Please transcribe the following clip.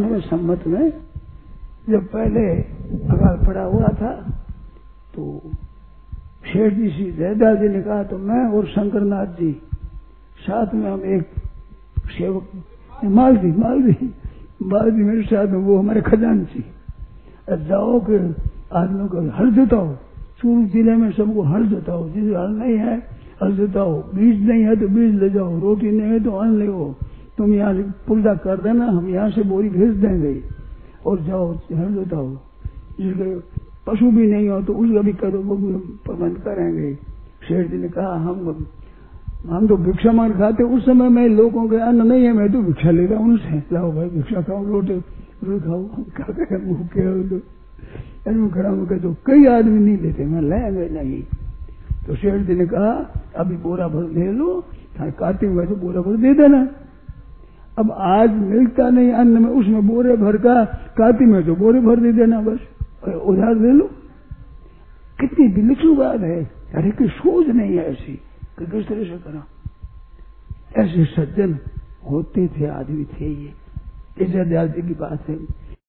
पंचानवे सम्मत में, जब पहले अकाल पड़ा हुआ था तो शेठ जी सी जयदा जी ने कहा तो मैं और शंकरनाथ जी, साथ में हम एक सेवक मालदी मालदी मालदी मेरे साथ में, वो हमारे खजान खजानची जाओ के आदमियों को हल जोताओ, चूरू ज़िले में सबको हल जोताओ, जिसे हल नहीं है, हल जोताओ, बीज नहीं है तो बीज ले जाओ, रोटी नहीं है तो अन्न ले तुम यहाँ पुलदा कर देना, हम यहाँ से बोरी भेज देंगे। और जाओ हल जोताओ जिसके पशु भी नहीं हो तो उसका भी करो वो भी प्रबंध करेंगे। शेर जी ने कहा, हम हम तो भिक्षा मार खाते, उस समय में लोगों के अन्न नहीं है, मैं तो भिक्षा ले रहा हूँ, उनसे। लाओ भाई, भिक्षा खाओ, रोटी रोटी खाओ, हम क्या के हो खड़ा होकर तो कई आदमी नहीं लेते, मैं लेंगे नहीं। तो शेर जी ने कहा, अभी बोरा भर ले लो कार्तिक में तो बोरा भर दे देना। अब आज मिलता नहीं अन्न में, उसमें बोरे भर का काती में तो बोरे भर दे देना बस। उधार ले लो। कितनी विलक्षण बात है। अरे, की सोच नहीं है ऐसी। कि किस तरह से करा। ऐसे सज्जन होते थे, आदमी थे ये। इस की बात है।